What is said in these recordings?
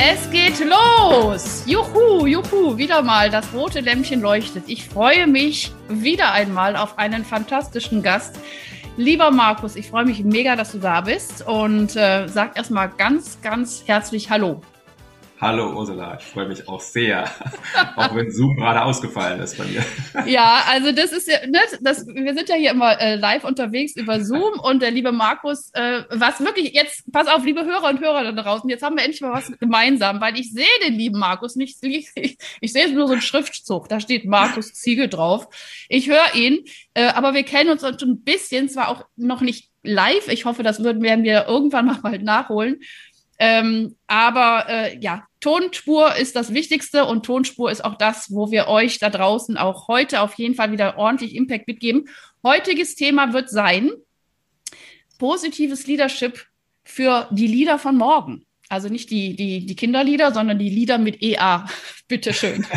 Es geht los! Juhu, juhu, wieder mal, das rote Lämpchen leuchtet. Ich freue mich wieder einmal auf einen fantastischen Gast. Lieber Markus, ich freue mich mega, dass du da bist und äh, sag erstmal ganz, ganz herzlich Hallo. Hallo Ursula, ich freue mich auch sehr, auch wenn Zoom gerade ausgefallen ist bei mir. Ja, also das ist ja, ne, das, wir sind ja hier immer äh, live unterwegs über Zoom und der liebe Markus, äh, was wirklich jetzt, pass auf, liebe Hörer und Hörer da draußen, jetzt haben wir endlich mal was gemeinsam, weil ich sehe den lieben Markus nicht, ich, ich, ich sehe nur so einen Schriftzug, da steht Markus Ziegel drauf. Ich höre ihn, äh, aber wir kennen uns schon ein bisschen, zwar auch noch nicht live, ich hoffe, das werden wir irgendwann mal bald nachholen. Ähm, aber äh, ja, Tonspur ist das Wichtigste und Tonspur ist auch das, wo wir euch da draußen auch heute auf jeden Fall wieder ordentlich Impact mitgeben. Heutiges Thema wird sein positives Leadership für die Leader von morgen. Also nicht die, die, die Kinderlieder, sondern die Lieder mit EA. Bitteschön.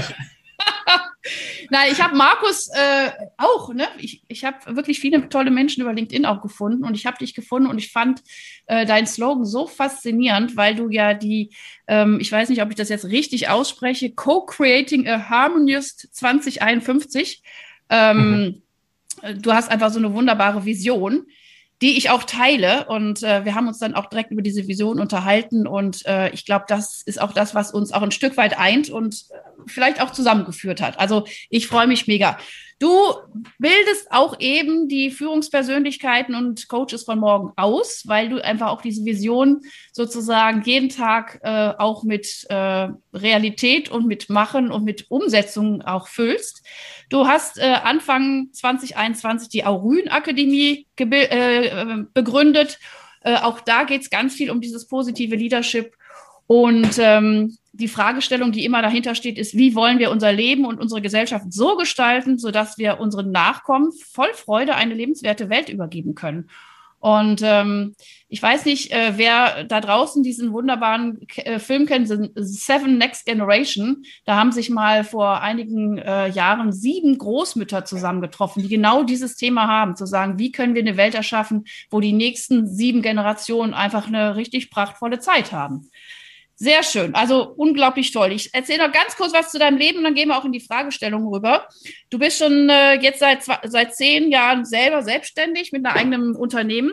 Nein, ich habe Markus äh, auch, ne? Ich, ich habe wirklich viele tolle Menschen über LinkedIn auch gefunden und ich habe dich gefunden und ich fand äh, deinen Slogan so faszinierend, weil du ja die, ähm, ich weiß nicht, ob ich das jetzt richtig ausspreche, Co-Creating a Harmonious 2051. Ähm, mhm. Du hast einfach so eine wunderbare Vision die ich auch teile. Und äh, wir haben uns dann auch direkt über diese Vision unterhalten. Und äh, ich glaube, das ist auch das, was uns auch ein Stück weit eint und äh, vielleicht auch zusammengeführt hat. Also ich freue mich mega. Du bildest auch eben die Führungspersönlichkeiten und Coaches von morgen aus, weil du einfach auch diese Vision sozusagen jeden Tag äh, auch mit äh, Realität und mit Machen und mit Umsetzung auch füllst. Du hast äh, Anfang 2021 die Aurün Akademie äh, begründet. Äh, auch da geht es ganz viel um dieses positive Leadership. Und ähm, die Fragestellung, die immer dahinter steht, ist, wie wollen wir unser Leben und unsere Gesellschaft so gestalten, sodass wir unseren Nachkommen voll Freude eine lebenswerte Welt übergeben können. Und ähm, ich weiß nicht, äh, wer da draußen diesen wunderbaren äh, Film kennt, Seven Next Generation. Da haben sich mal vor einigen äh, Jahren sieben Großmütter zusammengetroffen, die genau dieses Thema haben, zu sagen, wie können wir eine Welt erschaffen, wo die nächsten sieben Generationen einfach eine richtig prachtvolle Zeit haben. Sehr schön, also unglaublich toll. Ich erzähle noch ganz kurz was zu deinem Leben und dann gehen wir auch in die Fragestellung rüber. Du bist schon äh, jetzt seit, seit zehn Jahren selber selbstständig mit einem eigenen Unternehmen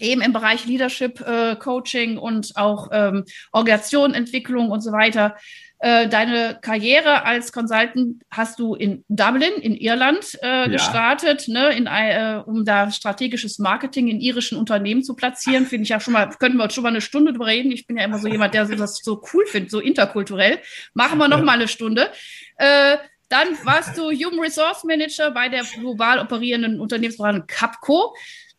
eben im Bereich Leadership, äh, Coaching und auch ähm, Organisationentwicklung und so weiter. Äh, deine Karriere als Consultant hast du in Dublin, in Irland, äh, ja. gestartet, ne, in, äh, um da strategisches Marketing in irischen Unternehmen zu platzieren. Finde ich ja schon mal, könnten wir schon mal eine Stunde drüber reden. Ich bin ja immer so jemand, der das so cool findet, so interkulturell. Machen wir noch mal eine Stunde. Äh, dann warst du Human Resource Manager bei der global operierenden Unternehmensberatung Capco.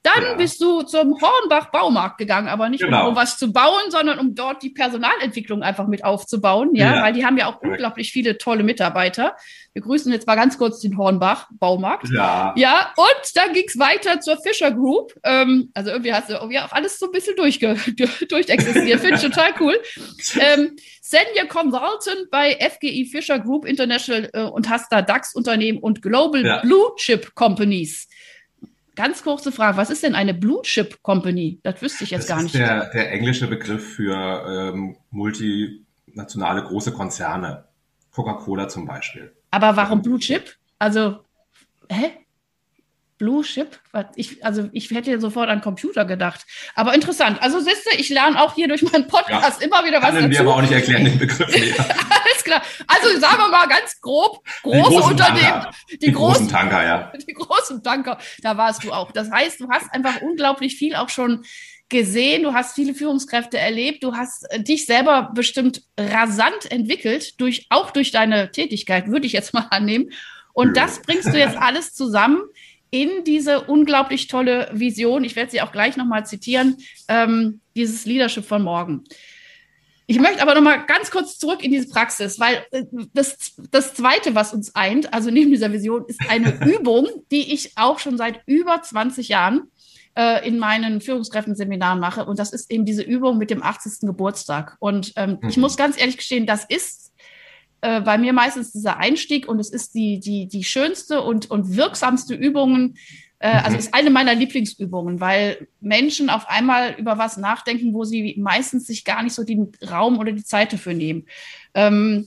Dann ja. bist du zum Hornbach Baumarkt gegangen, aber nicht genau. um was zu bauen, sondern um dort die Personalentwicklung einfach mit aufzubauen, ja, ja. weil die haben ja auch unglaublich viele tolle Mitarbeiter. Wir grüßen jetzt mal ganz kurz den Hornbach Baumarkt. Ja. Ja, und dann ging's weiter zur Fischer Group. Ähm, also irgendwie hast du irgendwie auch alles so ein bisschen durchge durchexistiert. Finde ich total cool. Ähm, Senior Consultant bei FGI Fischer Group International äh, und hast da DAX-Unternehmen und Global ja. Blue Chip Companies. Ganz kurze Frage, was ist denn eine Blue Chip Company? Das wüsste ich jetzt das gar nicht. Das ist der, der englische Begriff für ähm, multinationale große Konzerne. Coca-Cola zum Beispiel. Aber warum Blue Chip? Also, hä? Blue Chip? Ich, also ich hätte sofort an Computer gedacht. Aber interessant. Also siehst du, ich lerne auch hier durch meinen Podcast ja. immer wieder was dazu. wir aber auch nicht erklären, den Begriff. Alles klar. Also sagen wir mal ganz grob, große Unternehmen. Die, die, großen, großen Tanker, ja. Die großen Tanker, da warst du auch. Das heißt, du hast einfach unglaublich viel auch schon gesehen, du hast viele Führungskräfte erlebt, du hast äh, dich selber bestimmt rasant entwickelt, durch, auch durch deine Tätigkeit, würde ich jetzt mal annehmen. Und das bringst du jetzt alles zusammen in diese unglaublich tolle Vision, ich werde sie auch gleich nochmal zitieren, ähm, dieses Leadership von morgen. Ich möchte aber noch mal ganz kurz zurück in diese Praxis, weil äh, das, das Zweite, was uns eint, also neben dieser Vision, ist eine Übung, die ich auch schon seit über 20 Jahren äh, in meinen Führungskräften-Seminaren mache. Und das ist eben diese Übung mit dem 80. Geburtstag. Und ähm, mhm. ich muss ganz ehrlich gestehen, das ist äh, bei mir meistens dieser Einstieg und es ist die, die, die schönste und, und wirksamste Übung, äh, also mhm. ist eine meiner Lieblingsübungen, weil Menschen auf einmal über was nachdenken, wo sie meistens sich gar nicht so den Raum oder die Zeit dafür nehmen. Ähm,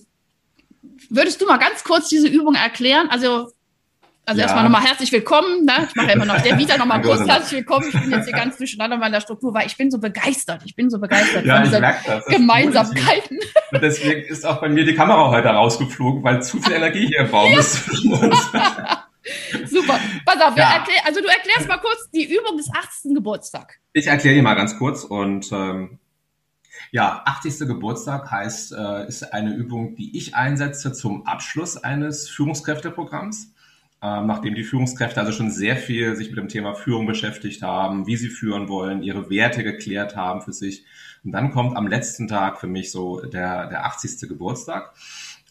würdest du mal ganz kurz diese Übung erklären? Also also ja. erstmal nochmal herzlich willkommen. Ne? Ich mache ja immer noch der Vita nochmal kurz herzlich willkommen. Ich bin jetzt hier ganz durcheinander in meiner Struktur, weil ich bin so begeistert. Ich bin so begeistert ja, von diesen Gemeinsamkeiten. Und deswegen ist auch bei mir die Kamera heute rausgeflogen, weil zu viel Energie hier im Raum ist. Super. Pass auf, ja. erklär, also du erklärst mal kurz die Übung des 80. Geburtstag. Ich erkläre die mal ganz kurz und ähm, ja, 80. Geburtstag heißt, äh, ist eine Übung, die ich einsetze zum Abschluss eines Führungskräfteprogramms. Ähm, nachdem die Führungskräfte also schon sehr viel sich mit dem Thema Führung beschäftigt haben, wie sie führen wollen, ihre Werte geklärt haben für sich. Und dann kommt am letzten Tag für mich so der, der 80. Geburtstag.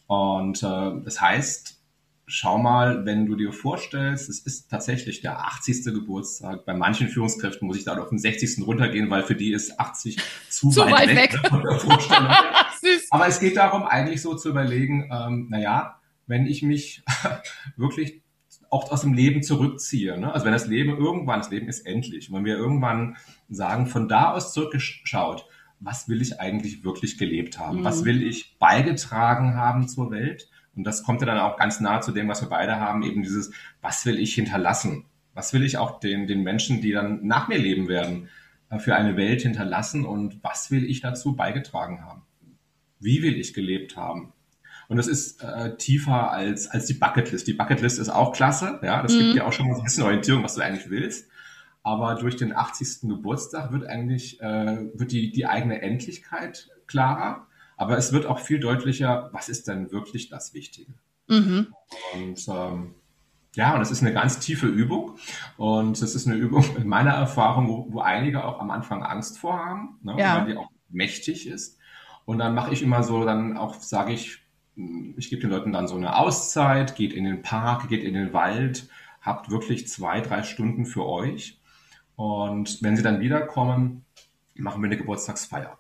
Und äh, das heißt, schau mal, wenn du dir vorstellst, es ist tatsächlich der 80. Geburtstag. Bei manchen Führungskräften muss ich da auf den 60. runtergehen, weil für die ist 80 zu, zu weit, weit, weg. weg. Aber es geht darum, eigentlich so zu überlegen, ähm, naja, wenn ich mich wirklich auch aus dem Leben zurückziehe. Ne? Also wenn das Leben irgendwann, das Leben ist endlich, wenn wir irgendwann sagen, von da aus zurückgeschaut, was will ich eigentlich wirklich gelebt haben? Mhm. Was will ich beigetragen haben zur Welt? Und das kommt ja dann auch ganz nah zu dem, was wir beide haben, eben dieses, was will ich hinterlassen? Was will ich auch den, den Menschen, die dann nach mir leben werden, äh, für eine Welt hinterlassen und was will ich dazu beigetragen haben? Wie will ich gelebt haben? Und das ist äh, tiefer als, als die Bucketlist. Die Bucketlist ist auch klasse, ja, das mhm. gibt dir auch schon mal ein bisschen Orientierung, was du eigentlich willst. Aber durch den 80. Geburtstag wird eigentlich, äh, wird die, die eigene Endlichkeit klarer aber es wird auch viel deutlicher, was ist denn wirklich das Wichtige. Mhm. Und ähm, ja, und es ist eine ganz tiefe Übung. Und es ist eine Übung in meiner Erfahrung, wo, wo einige auch am Anfang Angst vorhaben, ne, ja. weil die auch mächtig ist. Und dann mache ich immer so, dann auch sage ich, ich gebe den Leuten dann so eine Auszeit, geht in den Park, geht in den Wald, habt wirklich zwei, drei Stunden für euch. Und wenn sie dann wiederkommen, machen wir eine Geburtstagsfeier.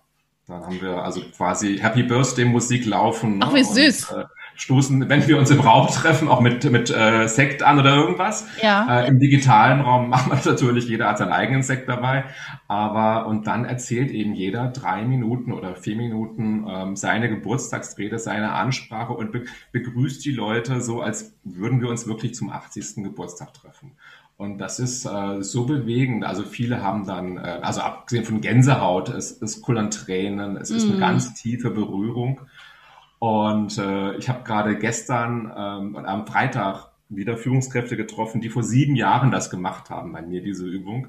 Dann haben wir also quasi Happy Birthday Musik laufen. Ach, wie süß. Und, äh, stoßen, wenn wir uns im Raum treffen, auch mit, mit äh, Sekt an oder irgendwas. Ja. Äh, Im digitalen Raum machen wir natürlich, jeder hat seinen eigenen Sekt dabei. Aber, und dann erzählt eben jeder drei Minuten oder vier Minuten ähm, seine Geburtstagsrede, seine Ansprache und be begrüßt die Leute so, als würden wir uns wirklich zum 80. Geburtstag treffen. Und das ist äh, so bewegend. Also viele haben dann, äh, also abgesehen von Gänsehaut, es, es kullern Tränen, es ist eine mhm. ganz tiefe Berührung. Und äh, ich habe gerade gestern ähm, am Freitag wieder Führungskräfte getroffen, die vor sieben Jahren das gemacht haben bei mir, diese Übung.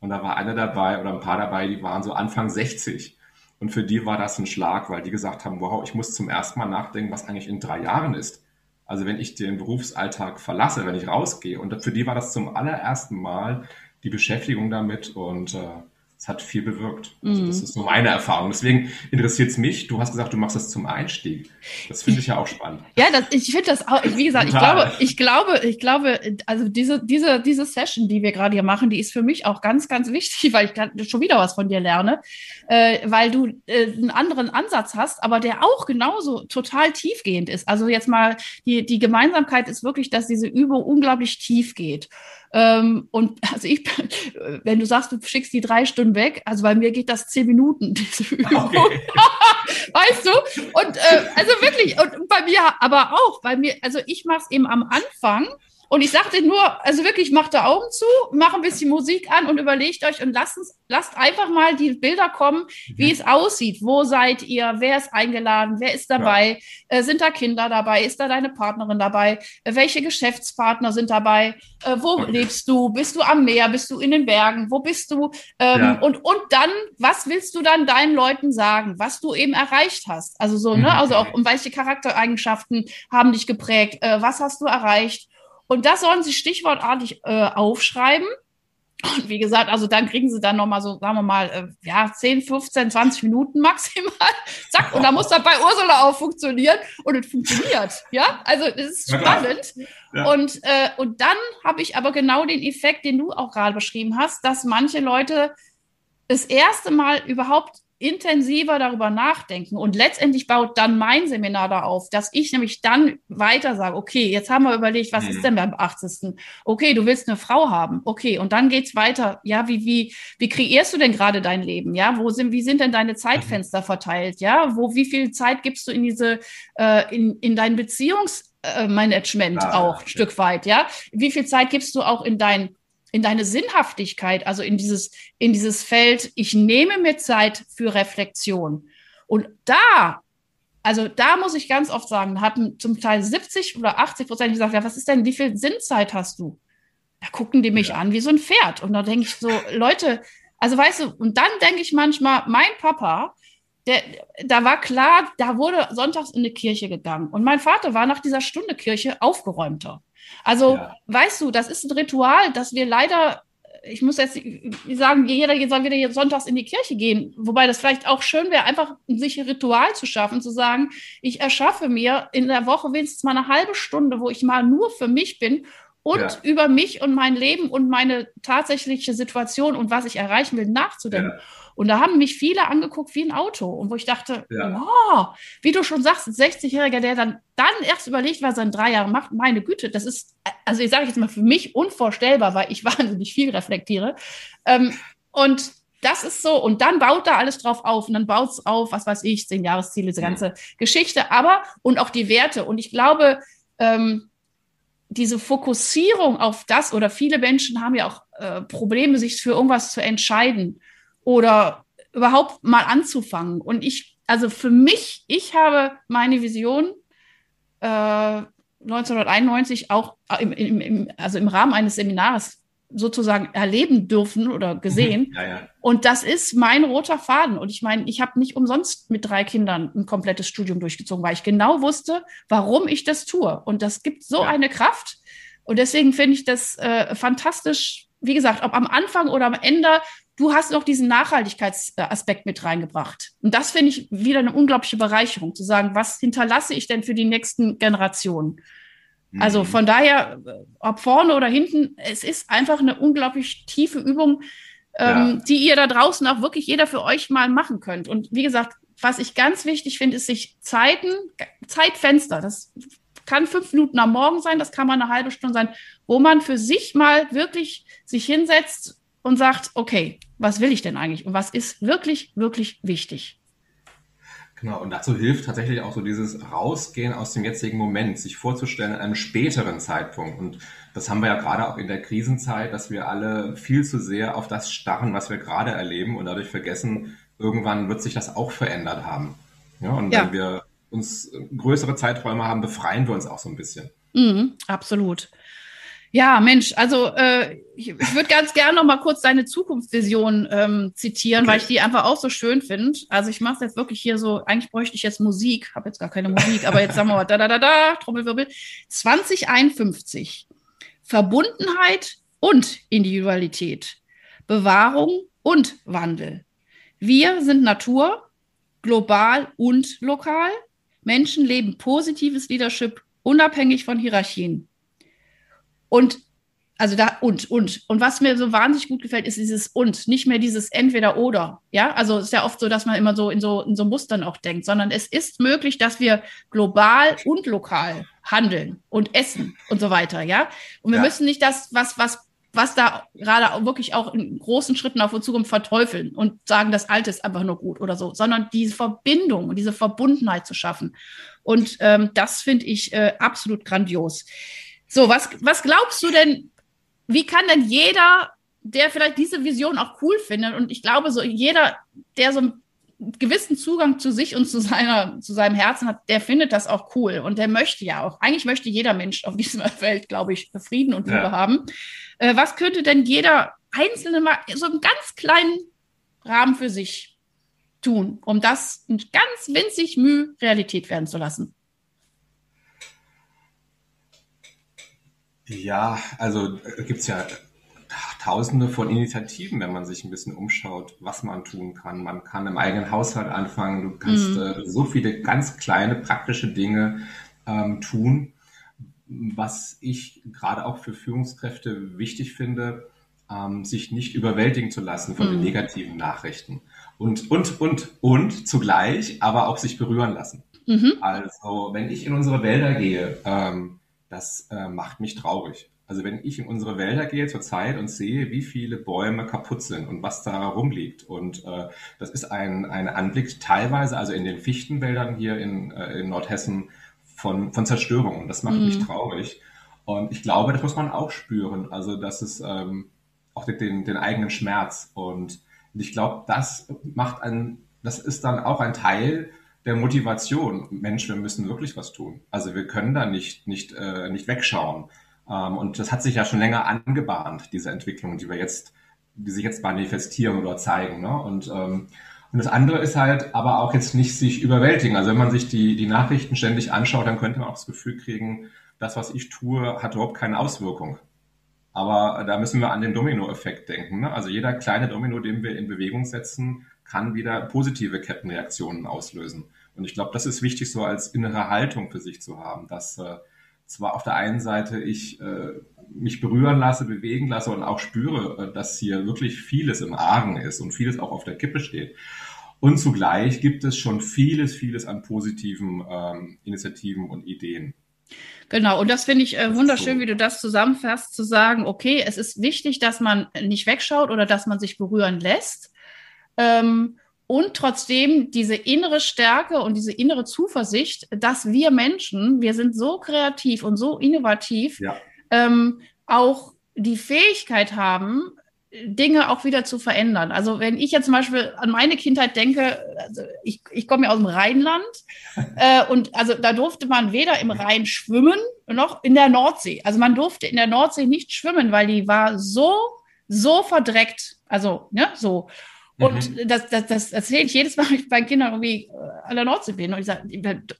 Und da war einer dabei oder ein paar dabei, die waren so Anfang 60. Und für die war das ein Schlag, weil die gesagt haben, wow, ich muss zum ersten Mal nachdenken, was eigentlich in drei Jahren ist. Also wenn ich den Berufsalltag verlasse, wenn ich rausgehe. Und für die war das zum allerersten Mal die Beschäftigung damit und äh, es hat viel bewirkt. Also das mhm. ist so meine Erfahrung. Deswegen interessiert es mich. Du hast gesagt, du machst das zum Einstieg. Das finde ich ja auch spannend. Ja, das, ich finde das auch, wie gesagt, ich glaube, ich glaube, ich glaube, also diese, diese, diese Session, die wir gerade hier machen, die ist für mich auch ganz, ganz wichtig, weil ich schon wieder was von dir lerne, äh, weil du äh, einen anderen Ansatz hast, aber der auch genauso total tiefgehend ist. Also jetzt mal, die, die Gemeinsamkeit ist wirklich, dass diese Übung unglaublich tief geht. Ähm, und also ich, wenn du sagst, du schickst die drei Stunden weg, also bei mir geht das zehn Minuten, diese Übung. Okay. weißt du? Und äh, also wirklich, und bei mir, aber auch, bei mir, also ich mache es eben am Anfang und ich sagte nur, also wirklich, macht da Augen zu, mach ein bisschen Musik an und überlegt euch und lasst, uns, lasst einfach mal die Bilder kommen, wie mhm. es aussieht. Wo seid ihr? Wer ist eingeladen? Wer ist dabei? Ja. Äh, sind da Kinder dabei? Ist da deine Partnerin dabei? Äh, welche Geschäftspartner sind dabei? Äh, wo okay. lebst du? Bist du am Meer? Bist du in den Bergen? Wo bist du? Ähm, ja. und, und dann, was willst du dann deinen Leuten sagen, was du eben erreicht hast? Also so, ne? Mhm. Also auch um welche Charaktereigenschaften haben dich geprägt? Äh, was hast du erreicht? Und das sollen Sie stichwortartig äh, aufschreiben. Und wie gesagt, also dann kriegen sie dann nochmal so, sagen wir mal, äh, ja, 10, 15, 20 Minuten maximal. Zack, und da muss das bei Ursula auch funktionieren. Und es funktioniert. Ja, also es ist spannend. Ja. Und, äh, und dann habe ich aber genau den Effekt, den du auch gerade beschrieben hast, dass manche Leute das erste Mal überhaupt intensiver darüber nachdenken. Und letztendlich baut dann mein Seminar da auf, dass ich nämlich dann weiter sage, okay, jetzt haben wir überlegt, was mhm. ist denn beim 80. Okay, du willst eine Frau haben. Okay, und dann geht's weiter. Ja, wie, wie, wie kreierst du denn gerade dein Leben? Ja, wo sind, wie sind denn deine Zeitfenster verteilt? Ja, wo, wie viel Zeit gibst du in diese, äh, in, in dein Beziehungsmanagement ah, auch ein Stück weit? Ja, wie viel Zeit gibst du auch in dein in deine Sinnhaftigkeit, also in dieses, in dieses Feld, ich nehme mir Zeit für Reflexion. Und da, also da muss ich ganz oft sagen, hatten zum Teil 70 oder 80 Prozent gesagt, ja, was ist denn, wie viel Sinnzeit hast du? Da gucken die mich ja. an wie so ein Pferd. Und da denke ich so, Leute, also weißt du, und dann denke ich manchmal, mein Papa, der, da war klar, da wurde sonntags in die Kirche gegangen. Und mein Vater war nach dieser Stunde Kirche aufgeräumter. Also, ja. weißt du, das ist ein Ritual, dass wir leider, ich muss jetzt sagen, jeder soll wieder hier sonntags in die Kirche gehen, wobei das vielleicht auch schön wäre, einfach sich ein Ritual zu schaffen, zu sagen, ich erschaffe mir in der Woche wenigstens mal eine halbe Stunde, wo ich mal nur für mich bin und ja. über mich und mein Leben und meine tatsächliche Situation und was ich erreichen will, nachzudenken. Ja. Und da haben mich viele angeguckt wie ein Auto. Und wo ich dachte, ja. oh, wie du schon sagst, ein 60-Jähriger, der dann, dann erst überlegt, was er in drei Jahren macht, meine Güte, das ist, also ich sage jetzt mal für mich unvorstellbar, weil ich wahnsinnig viel reflektiere. Ähm, und das ist so. Und dann baut da alles drauf auf. Und dann baut es auf, was weiß ich, zehn Jahresziele, diese ganze mhm. Geschichte. Aber, und auch die Werte. Und ich glaube, ähm, diese Fokussierung auf das, oder viele Menschen haben ja auch äh, Probleme, sich für irgendwas zu entscheiden oder überhaupt mal anzufangen. Und ich, also für mich, ich habe meine Vision äh, 1991 auch im, im, im, also im Rahmen eines Seminars sozusagen erleben dürfen oder gesehen. Ja, ja. Und das ist mein roter Faden. Und ich meine, ich habe nicht umsonst mit drei Kindern ein komplettes Studium durchgezogen, weil ich genau wusste, warum ich das tue. Und das gibt so ja. eine Kraft. Und deswegen finde ich das äh, fantastisch. Wie gesagt, ob am Anfang oder am Ende du hast noch diesen Nachhaltigkeitsaspekt mit reingebracht. Und das finde ich wieder eine unglaubliche Bereicherung, zu sagen, was hinterlasse ich denn für die nächsten Generationen? Also mhm. von daher, ob vorne oder hinten, es ist einfach eine unglaublich tiefe Übung, ähm, ja. die ihr da draußen auch wirklich jeder für euch mal machen könnt. Und wie gesagt, was ich ganz wichtig finde, ist sich Zeiten, Zeitfenster, das kann fünf Minuten am Morgen sein, das kann mal eine halbe Stunde sein, wo man für sich mal wirklich sich hinsetzt und sagt, okay, was will ich denn eigentlich und was ist wirklich, wirklich wichtig? Genau, und dazu hilft tatsächlich auch so dieses Rausgehen aus dem jetzigen Moment, sich vorzustellen an einem späteren Zeitpunkt. Und das haben wir ja gerade auch in der Krisenzeit, dass wir alle viel zu sehr auf das starren, was wir gerade erleben und dadurch vergessen, irgendwann wird sich das auch verändert haben. Ja, und ja. wenn wir uns größere Zeiträume haben, befreien wir uns auch so ein bisschen. Mhm, absolut. Ja, Mensch, also äh, ich, ich würde ganz gerne noch mal kurz deine Zukunftsvision ähm, zitieren, okay. weil ich die einfach auch so schön finde. Also ich mache es jetzt wirklich hier so, eigentlich bräuchte ich jetzt Musik, habe jetzt gar keine Musik, aber jetzt sagen wir mal, da, da, da, da, Trommelwirbel. 2051. Verbundenheit und Individualität. Bewahrung und Wandel. Wir sind Natur, global und lokal. Menschen leben positives Leadership unabhängig von Hierarchien. Und also da und und und was mir so wahnsinnig gut gefällt, ist dieses und nicht mehr dieses entweder oder. Ja, also es ist ja oft so, dass man immer so in so in so Mustern auch denkt, sondern es ist möglich, dass wir global und lokal handeln und essen und so weiter. Ja, und wir ja. müssen nicht das was was was da gerade wirklich auch in großen Schritten auf uns zukommt, verteufeln und sagen, das Alte ist einfach nur gut oder so, sondern diese Verbindung und diese Verbundenheit zu schaffen. Und ähm, das finde ich äh, absolut grandios. So, was, was glaubst du denn, wie kann denn jeder, der vielleicht diese Vision auch cool findet, und ich glaube, so jeder, der so einen gewissen Zugang zu sich und zu seiner, zu seinem Herzen hat, der findet das auch cool und der möchte ja auch. Eigentlich möchte jeder Mensch auf dieser Welt, glaube ich, Frieden und Liebe ja. haben. Äh, was könnte denn jeder Einzelne mal so einen ganz kleinen Rahmen für sich tun, um das ganz winzig Mühe Realität werden zu lassen? Ja, also äh, gibt es ja tausende von Initiativen, wenn man sich ein bisschen umschaut, was man tun kann. Man kann im eigenen Haushalt anfangen. Du kannst mhm. äh, so viele ganz kleine praktische Dinge ähm, tun. Was ich gerade auch für Führungskräfte wichtig finde, ähm, sich nicht überwältigen zu lassen von mhm. den negativen Nachrichten. Und, und, und, und zugleich aber auch sich berühren lassen. Mhm. Also, wenn ich in unsere Wälder gehe, ähm, das äh, macht mich traurig. Also wenn ich in unsere Wälder gehe zurzeit und sehe, wie viele Bäume kaputt sind und was da rumliegt. Und äh, das ist ein, ein Anblick teilweise, also in den Fichtenwäldern hier in, äh, in Nordhessen, von, von Zerstörung. Und das macht mhm. mich traurig. Und ich glaube, das muss man auch spüren. Also das ist ähm, auch den, den eigenen Schmerz. Und ich glaube, das macht ein, das ist dann auch ein Teil der Motivation. Mensch, wir müssen wirklich was tun. Also wir können da nicht, nicht, äh, nicht wegschauen. Ähm, und das hat sich ja schon länger angebahnt, diese Entwicklung, die wir jetzt, die sich jetzt manifestieren oder zeigen. Ne? Und, ähm, und das andere ist halt aber auch jetzt nicht sich überwältigen. Also wenn man sich die, die Nachrichten ständig anschaut, dann könnte man auch das Gefühl kriegen, das, was ich tue, hat überhaupt keine Auswirkung. Aber da müssen wir an den Dominoeffekt denken. Ne? Also jeder kleine Domino, den wir in Bewegung setzen, kann wieder positive Kettenreaktionen auslösen. Und ich glaube, das ist wichtig, so als innere Haltung für sich zu haben, dass äh, zwar auf der einen Seite ich äh, mich berühren lasse, bewegen lasse und auch spüre, äh, dass hier wirklich vieles im Argen ist und vieles auch auf der Kippe steht. Und zugleich gibt es schon vieles, vieles an positiven ähm, Initiativen und Ideen. Genau, und das finde ich äh, wunderschön, so. wie du das zusammenfasst, zu sagen, okay, es ist wichtig, dass man nicht wegschaut oder dass man sich berühren lässt. Ähm, und trotzdem diese innere Stärke und diese innere Zuversicht, dass wir Menschen, wir sind so kreativ und so innovativ, ja. ähm, auch die Fähigkeit haben, Dinge auch wieder zu verändern. Also wenn ich jetzt zum Beispiel an meine Kindheit denke, also ich, ich komme ja aus dem Rheinland äh, und also da durfte man weder im Rhein schwimmen noch in der Nordsee. Also man durfte in der Nordsee nicht schwimmen, weil die war so so verdreckt. Also ne so. Und mhm. das, das, das erzähle ich jedes Mal, wenn ich bei Kindern irgendwie äh, an der Nordsee bin. Und ich sage,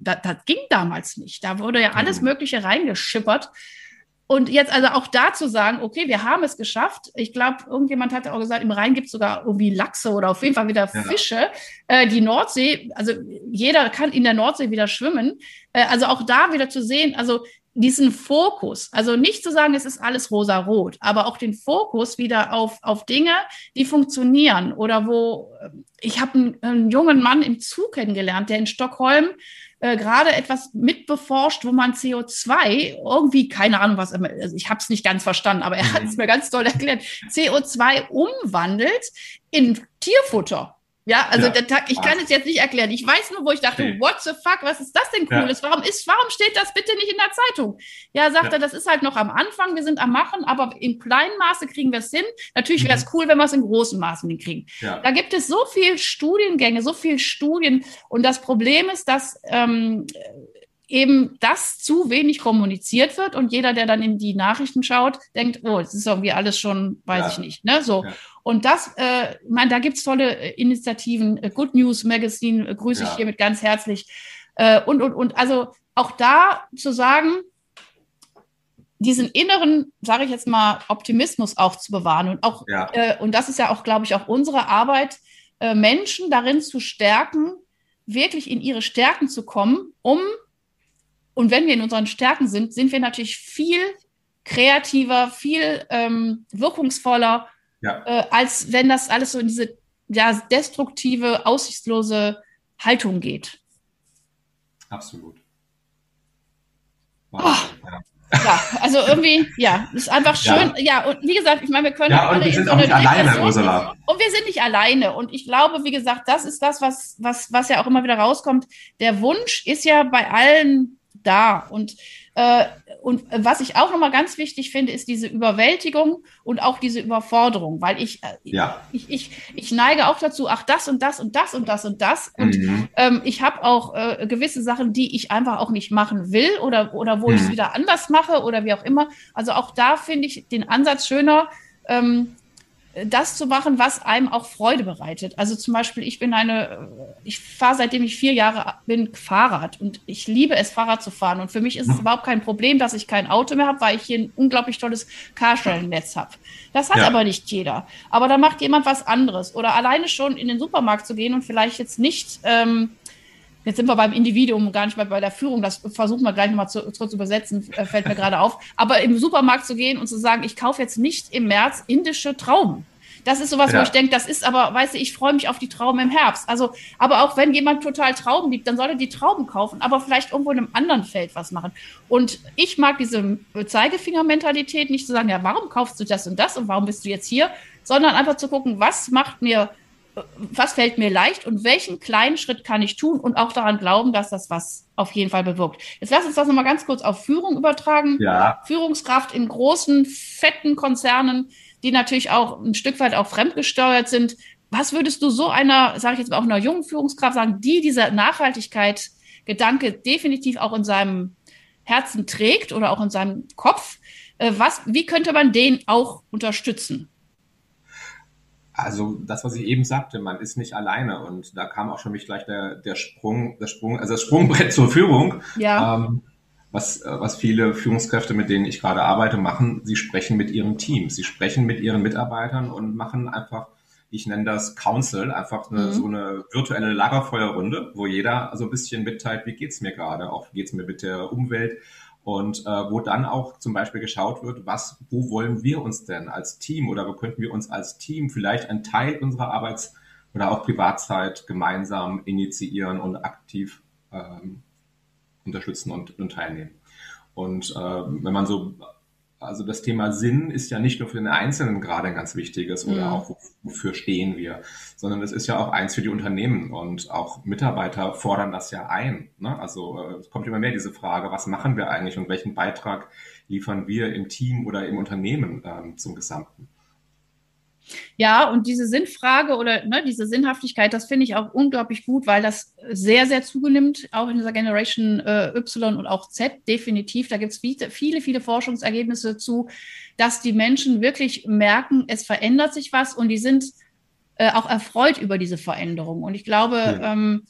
das, das ging damals nicht. Da wurde ja alles mhm. Mögliche reingeschippert. Und jetzt also auch da zu sagen, okay, wir haben es geschafft. Ich glaube, irgendjemand hatte auch gesagt, im Rhein gibt es sogar irgendwie Lachse oder auf jeden Fall wieder Fische. Ja. Äh, die Nordsee, also jeder kann in der Nordsee wieder schwimmen. Äh, also auch da wieder zu sehen, also diesen Fokus, also nicht zu sagen, es ist alles rosa-rot, aber auch den Fokus wieder auf, auf Dinge, die funktionieren oder wo äh, ich habe einen, einen, jungen Mann im Zug kennengelernt, der in Stockholm äh, gerade etwas mitbeforscht, wo man CO2 irgendwie, keine Ahnung was, also ich habe es nicht ganz verstanden, aber er hat es mhm. mir ganz toll erklärt, CO2 umwandelt in Tierfutter. Ja, also ja. Der, ich kann es jetzt nicht erklären. Ich weiß nur, wo ich dachte, okay. what the fuck, was ist das denn Cooles? Ja. Warum ist, warum steht das bitte nicht in der Zeitung? Ja, sagt ja. er, das ist halt noch am Anfang, wir sind am Machen, aber in kleinen Maße kriegen wir es hin. Natürlich wäre es mhm. cool, wenn wir es in großen Maßen hinkriegen. Da gibt es so viel Studiengänge, so viel Studien. Und das Problem ist, dass ähm, eben das zu wenig kommuniziert wird und jeder, der dann in die Nachrichten schaut, denkt, oh, es ist irgendwie alles schon, weiß ja. ich nicht. Ne? So. Ja. Und das, äh, man, da gibt's tolle äh, Initiativen, äh, Good News Magazine, äh, grüße ja. ich hiermit ganz herzlich. Äh, und, und, und also auch da zu sagen, diesen inneren, sage ich jetzt mal, Optimismus auch zu bewahren und auch, äh, und das ist ja auch, glaube ich, auch unsere Arbeit, Menschen darin zu stärken, wirklich in ihre Stärken zu kommen, um und wenn wir in unseren Stärken sind, sind wir natürlich viel kreativer, viel ähm, wirkungsvoller, ja. äh, als wenn das alles so in diese ja, destruktive, aussichtslose Haltung geht. Absolut. Wow. Oh. Ja. ja. also irgendwie, ja, ist einfach schön. Ja, ja und wie gesagt, ich meine, wir können ja, und wir sind auch nicht alleine, Ursula. Und wir sind nicht alleine. Und ich glaube, wie gesagt, das ist das, was, was, was ja auch immer wieder rauskommt. Der Wunsch ist ja bei allen da. Und, äh, und was ich auch nochmal ganz wichtig finde, ist diese Überwältigung und auch diese Überforderung, weil ich, äh, ja. ich, ich, ich neige auch dazu, ach, das und das und das und das und das. Und mhm. ähm, ich habe auch äh, gewisse Sachen, die ich einfach auch nicht machen will oder, oder wo mhm. ich es wieder anders mache oder wie auch immer. Also auch da finde ich den Ansatz schöner. Ähm, das zu machen, was einem auch Freude bereitet. Also zum Beispiel, ich bin eine, ich fahre seitdem ich vier Jahre bin Fahrrad und ich liebe es, Fahrrad zu fahren. Und für mich ist es überhaupt kein Problem, dass ich kein Auto mehr habe, weil ich hier ein unglaublich tolles Carsharing-Netz habe. Das hat ja. aber nicht jeder. Aber da macht jemand was anderes. Oder alleine schon in den Supermarkt zu gehen und vielleicht jetzt nicht ähm, Jetzt sind wir beim Individuum, gar nicht mehr bei der Führung. Das versuchen wir gleich nochmal zu, zu übersetzen, äh, fällt mir gerade auf. Aber im Supermarkt zu gehen und zu sagen, ich kaufe jetzt nicht im März indische Trauben. Das ist sowas, ja. wo ich denke, das ist aber, weißt du, ich freue mich auf die Trauben im Herbst. Also, aber auch wenn jemand total Trauben liebt, dann soll er die Trauben kaufen, aber vielleicht irgendwo in einem anderen Feld was machen. Und ich mag diese Zeigefinger-Mentalität, nicht zu sagen, ja, warum kaufst du das und das und warum bist du jetzt hier, sondern einfach zu gucken, was macht mir was fällt mir leicht und welchen kleinen Schritt kann ich tun und auch daran glauben, dass das was auf jeden Fall bewirkt. Jetzt lass uns das nochmal ganz kurz auf Führung übertragen. Ja. Führungskraft in großen, fetten Konzernen, die natürlich auch ein Stück weit auch fremdgesteuert sind. Was würdest du so einer, sage ich jetzt mal auch einer jungen Führungskraft sagen, die dieser Nachhaltigkeit-Gedanke definitiv auch in seinem Herzen trägt oder auch in seinem Kopf? Äh, was, wie könnte man den auch unterstützen? Also das, was ich eben sagte, man ist nicht alleine und da kam auch schon mich gleich der, der Sprung, der Sprung, also das Sprungbrett zur Führung. Ja. Ähm, was, was viele Führungskräfte, mit denen ich gerade arbeite, machen, sie sprechen mit ihrem Team, sie sprechen mit ihren Mitarbeitern und machen einfach, ich nenne das Council, einfach eine, mhm. so eine virtuelle Lagerfeuerrunde, wo jeder so ein bisschen mitteilt, wie geht's mir gerade, auch wie geht's mir mit der Umwelt, und äh, wo dann auch zum Beispiel geschaut wird, was, wo wollen wir uns denn als Team oder wo könnten wir uns als Team vielleicht einen Teil unserer Arbeits- oder auch Privatzeit gemeinsam initiieren und aktiv ähm, unterstützen und, und teilnehmen. Und äh, wenn man so also das Thema Sinn ist ja nicht nur für den Einzelnen gerade ein ganz wichtiges oder ja. auch wofür stehen wir, sondern es ist ja auch eins für die Unternehmen und auch Mitarbeiter fordern das ja ein. Ne? Also äh, es kommt immer mehr diese Frage, was machen wir eigentlich und welchen Beitrag liefern wir im Team oder im Unternehmen ähm, zum Gesamten. Ja, und diese Sinnfrage oder ne, diese Sinnhaftigkeit, das finde ich auch unglaublich gut, weil das sehr, sehr zugenimmt, auch in dieser Generation äh, Y und auch Z, definitiv. Da gibt es viele, viele Forschungsergebnisse zu, dass die Menschen wirklich merken, es verändert sich was und die sind äh, auch erfreut über diese Veränderung. Und ich glaube, ja. ähm,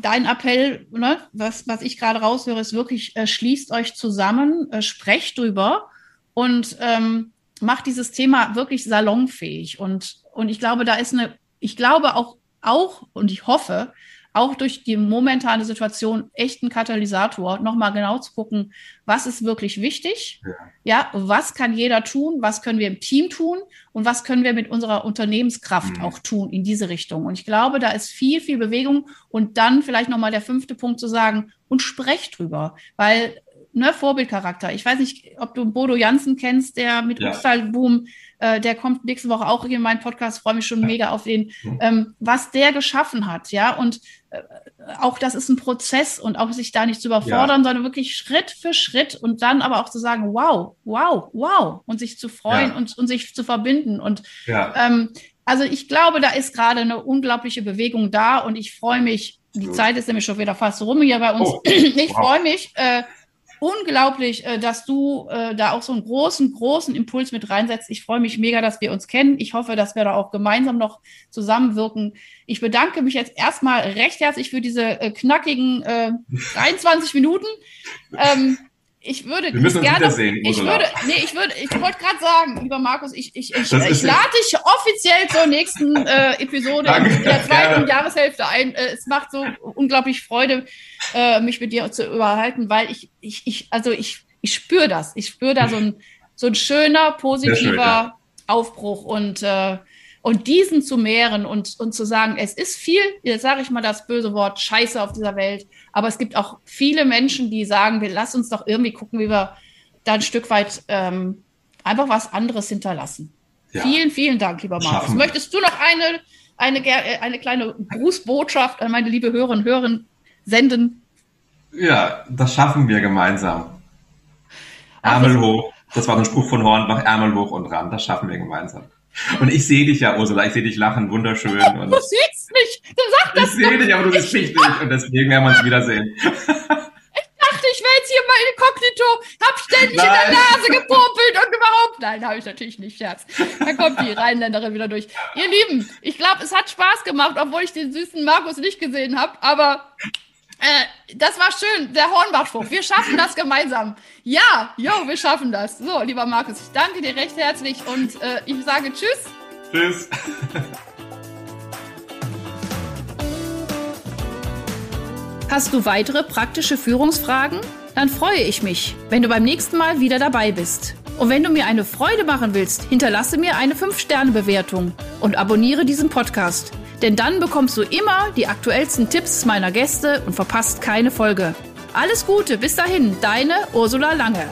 dein Appell, ne, was, was ich gerade raushöre, ist wirklich, äh, schließt euch zusammen, äh, sprecht drüber und ähm, macht dieses Thema wirklich salonfähig. Und, und ich glaube, da ist eine, ich glaube auch, auch, und ich hoffe, auch durch die momentane Situation echt ein Katalysator, nochmal genau zu gucken, was ist wirklich wichtig, ja. ja. was kann jeder tun, was können wir im Team tun und was können wir mit unserer Unternehmenskraft mhm. auch tun in diese Richtung. Und ich glaube, da ist viel, viel Bewegung und dann vielleicht nochmal der fünfte Punkt zu sagen und sprecht drüber, weil ne, Vorbildcharakter. Ich weiß nicht, ob du Bodo Jansen kennst, der mit ja. Boom, äh, der kommt nächste Woche auch in meinen Podcast, freue mich schon mega auf den, ähm, was der geschaffen hat, ja, und äh, auch das ist ein Prozess und auch sich da nicht zu überfordern, ja. sondern wirklich Schritt für Schritt und dann aber auch zu sagen, wow, wow, wow, und sich zu freuen ja. und, und sich zu verbinden und ähm, also ich glaube, da ist gerade eine unglaubliche Bewegung da und ich freue mich, die Zeit ist nämlich schon wieder fast rum hier bei uns. Oh. Ich wow. freue mich, äh, unglaublich, äh, dass du äh, da auch so einen großen, großen Impuls mit reinsetzt. Ich freue mich mega, dass wir uns kennen. Ich hoffe, dass wir da auch gemeinsam noch zusammenwirken. Ich bedanke mich jetzt erstmal recht herzlich für diese äh, knackigen äh, 23 Minuten. Ähm, ich würde Wir müssen gerne, uns wiedersehen, ich würde, nee, ich würde, ich wollte gerade sagen, lieber Markus, ich, ich, ich, ich lade dich offiziell zur nächsten äh, Episode Danke, in der zweiten gerne. Jahreshälfte ein. Äh, es macht so unglaublich Freude, äh, mich mit dir zu überhalten, weil ich, ich, ich, also ich, ich spüre das. Ich spüre da so ein, so ein schöner, positiver schön, ja. Aufbruch und äh, und diesen zu mehren und, und zu sagen, es ist viel, jetzt sage ich mal das böse Wort, Scheiße auf dieser Welt, aber es gibt auch viele Menschen, die sagen, wir lassen uns doch irgendwie gucken, wie wir da ein Stück weit ähm, einfach was anderes hinterlassen. Ja. Vielen, vielen Dank, lieber Markus. Möchtest du noch eine, eine, äh, eine kleine Grußbotschaft an meine liebe Hörerinnen und Hörer senden? Ja, das schaffen wir gemeinsam. Ärmel hoch. Das war ein Spruch von Hornbach, Ärmel hoch und ran. Das schaffen wir gemeinsam. Und ich sehe dich ja, Ursula, ich sehe dich lachen, wunderschön. Und du siehst mich, du sagst das Ich sehe dich, aber du siehst mich nicht und deswegen werden wir uns wiedersehen. Ich dachte, ich wäre jetzt hier mal inkognito, hab ständig Nein. in der Nase gepopelt und überhaupt. Nein, habe ich natürlich nicht, Scherz. Da kommt die Rheinländerin wieder durch. Ihr Lieben, ich glaube, es hat Spaß gemacht, obwohl ich den süßen Markus nicht gesehen habe, aber äh, das war schön, der Hornbach-Spruch. Wir schaffen das gemeinsam. Ja, jo, wir schaffen das. So, lieber Markus, ich danke dir recht herzlich und äh, ich sage Tschüss. Tschüss. Hast du weitere praktische Führungsfragen? Dann freue ich mich, wenn du beim nächsten Mal wieder dabei bist. Und wenn du mir eine Freude machen willst, hinterlasse mir eine 5-Sterne-Bewertung und abonniere diesen Podcast. Denn dann bekommst du immer die aktuellsten Tipps meiner Gäste und verpasst keine Folge. Alles Gute, bis dahin, deine Ursula Lange.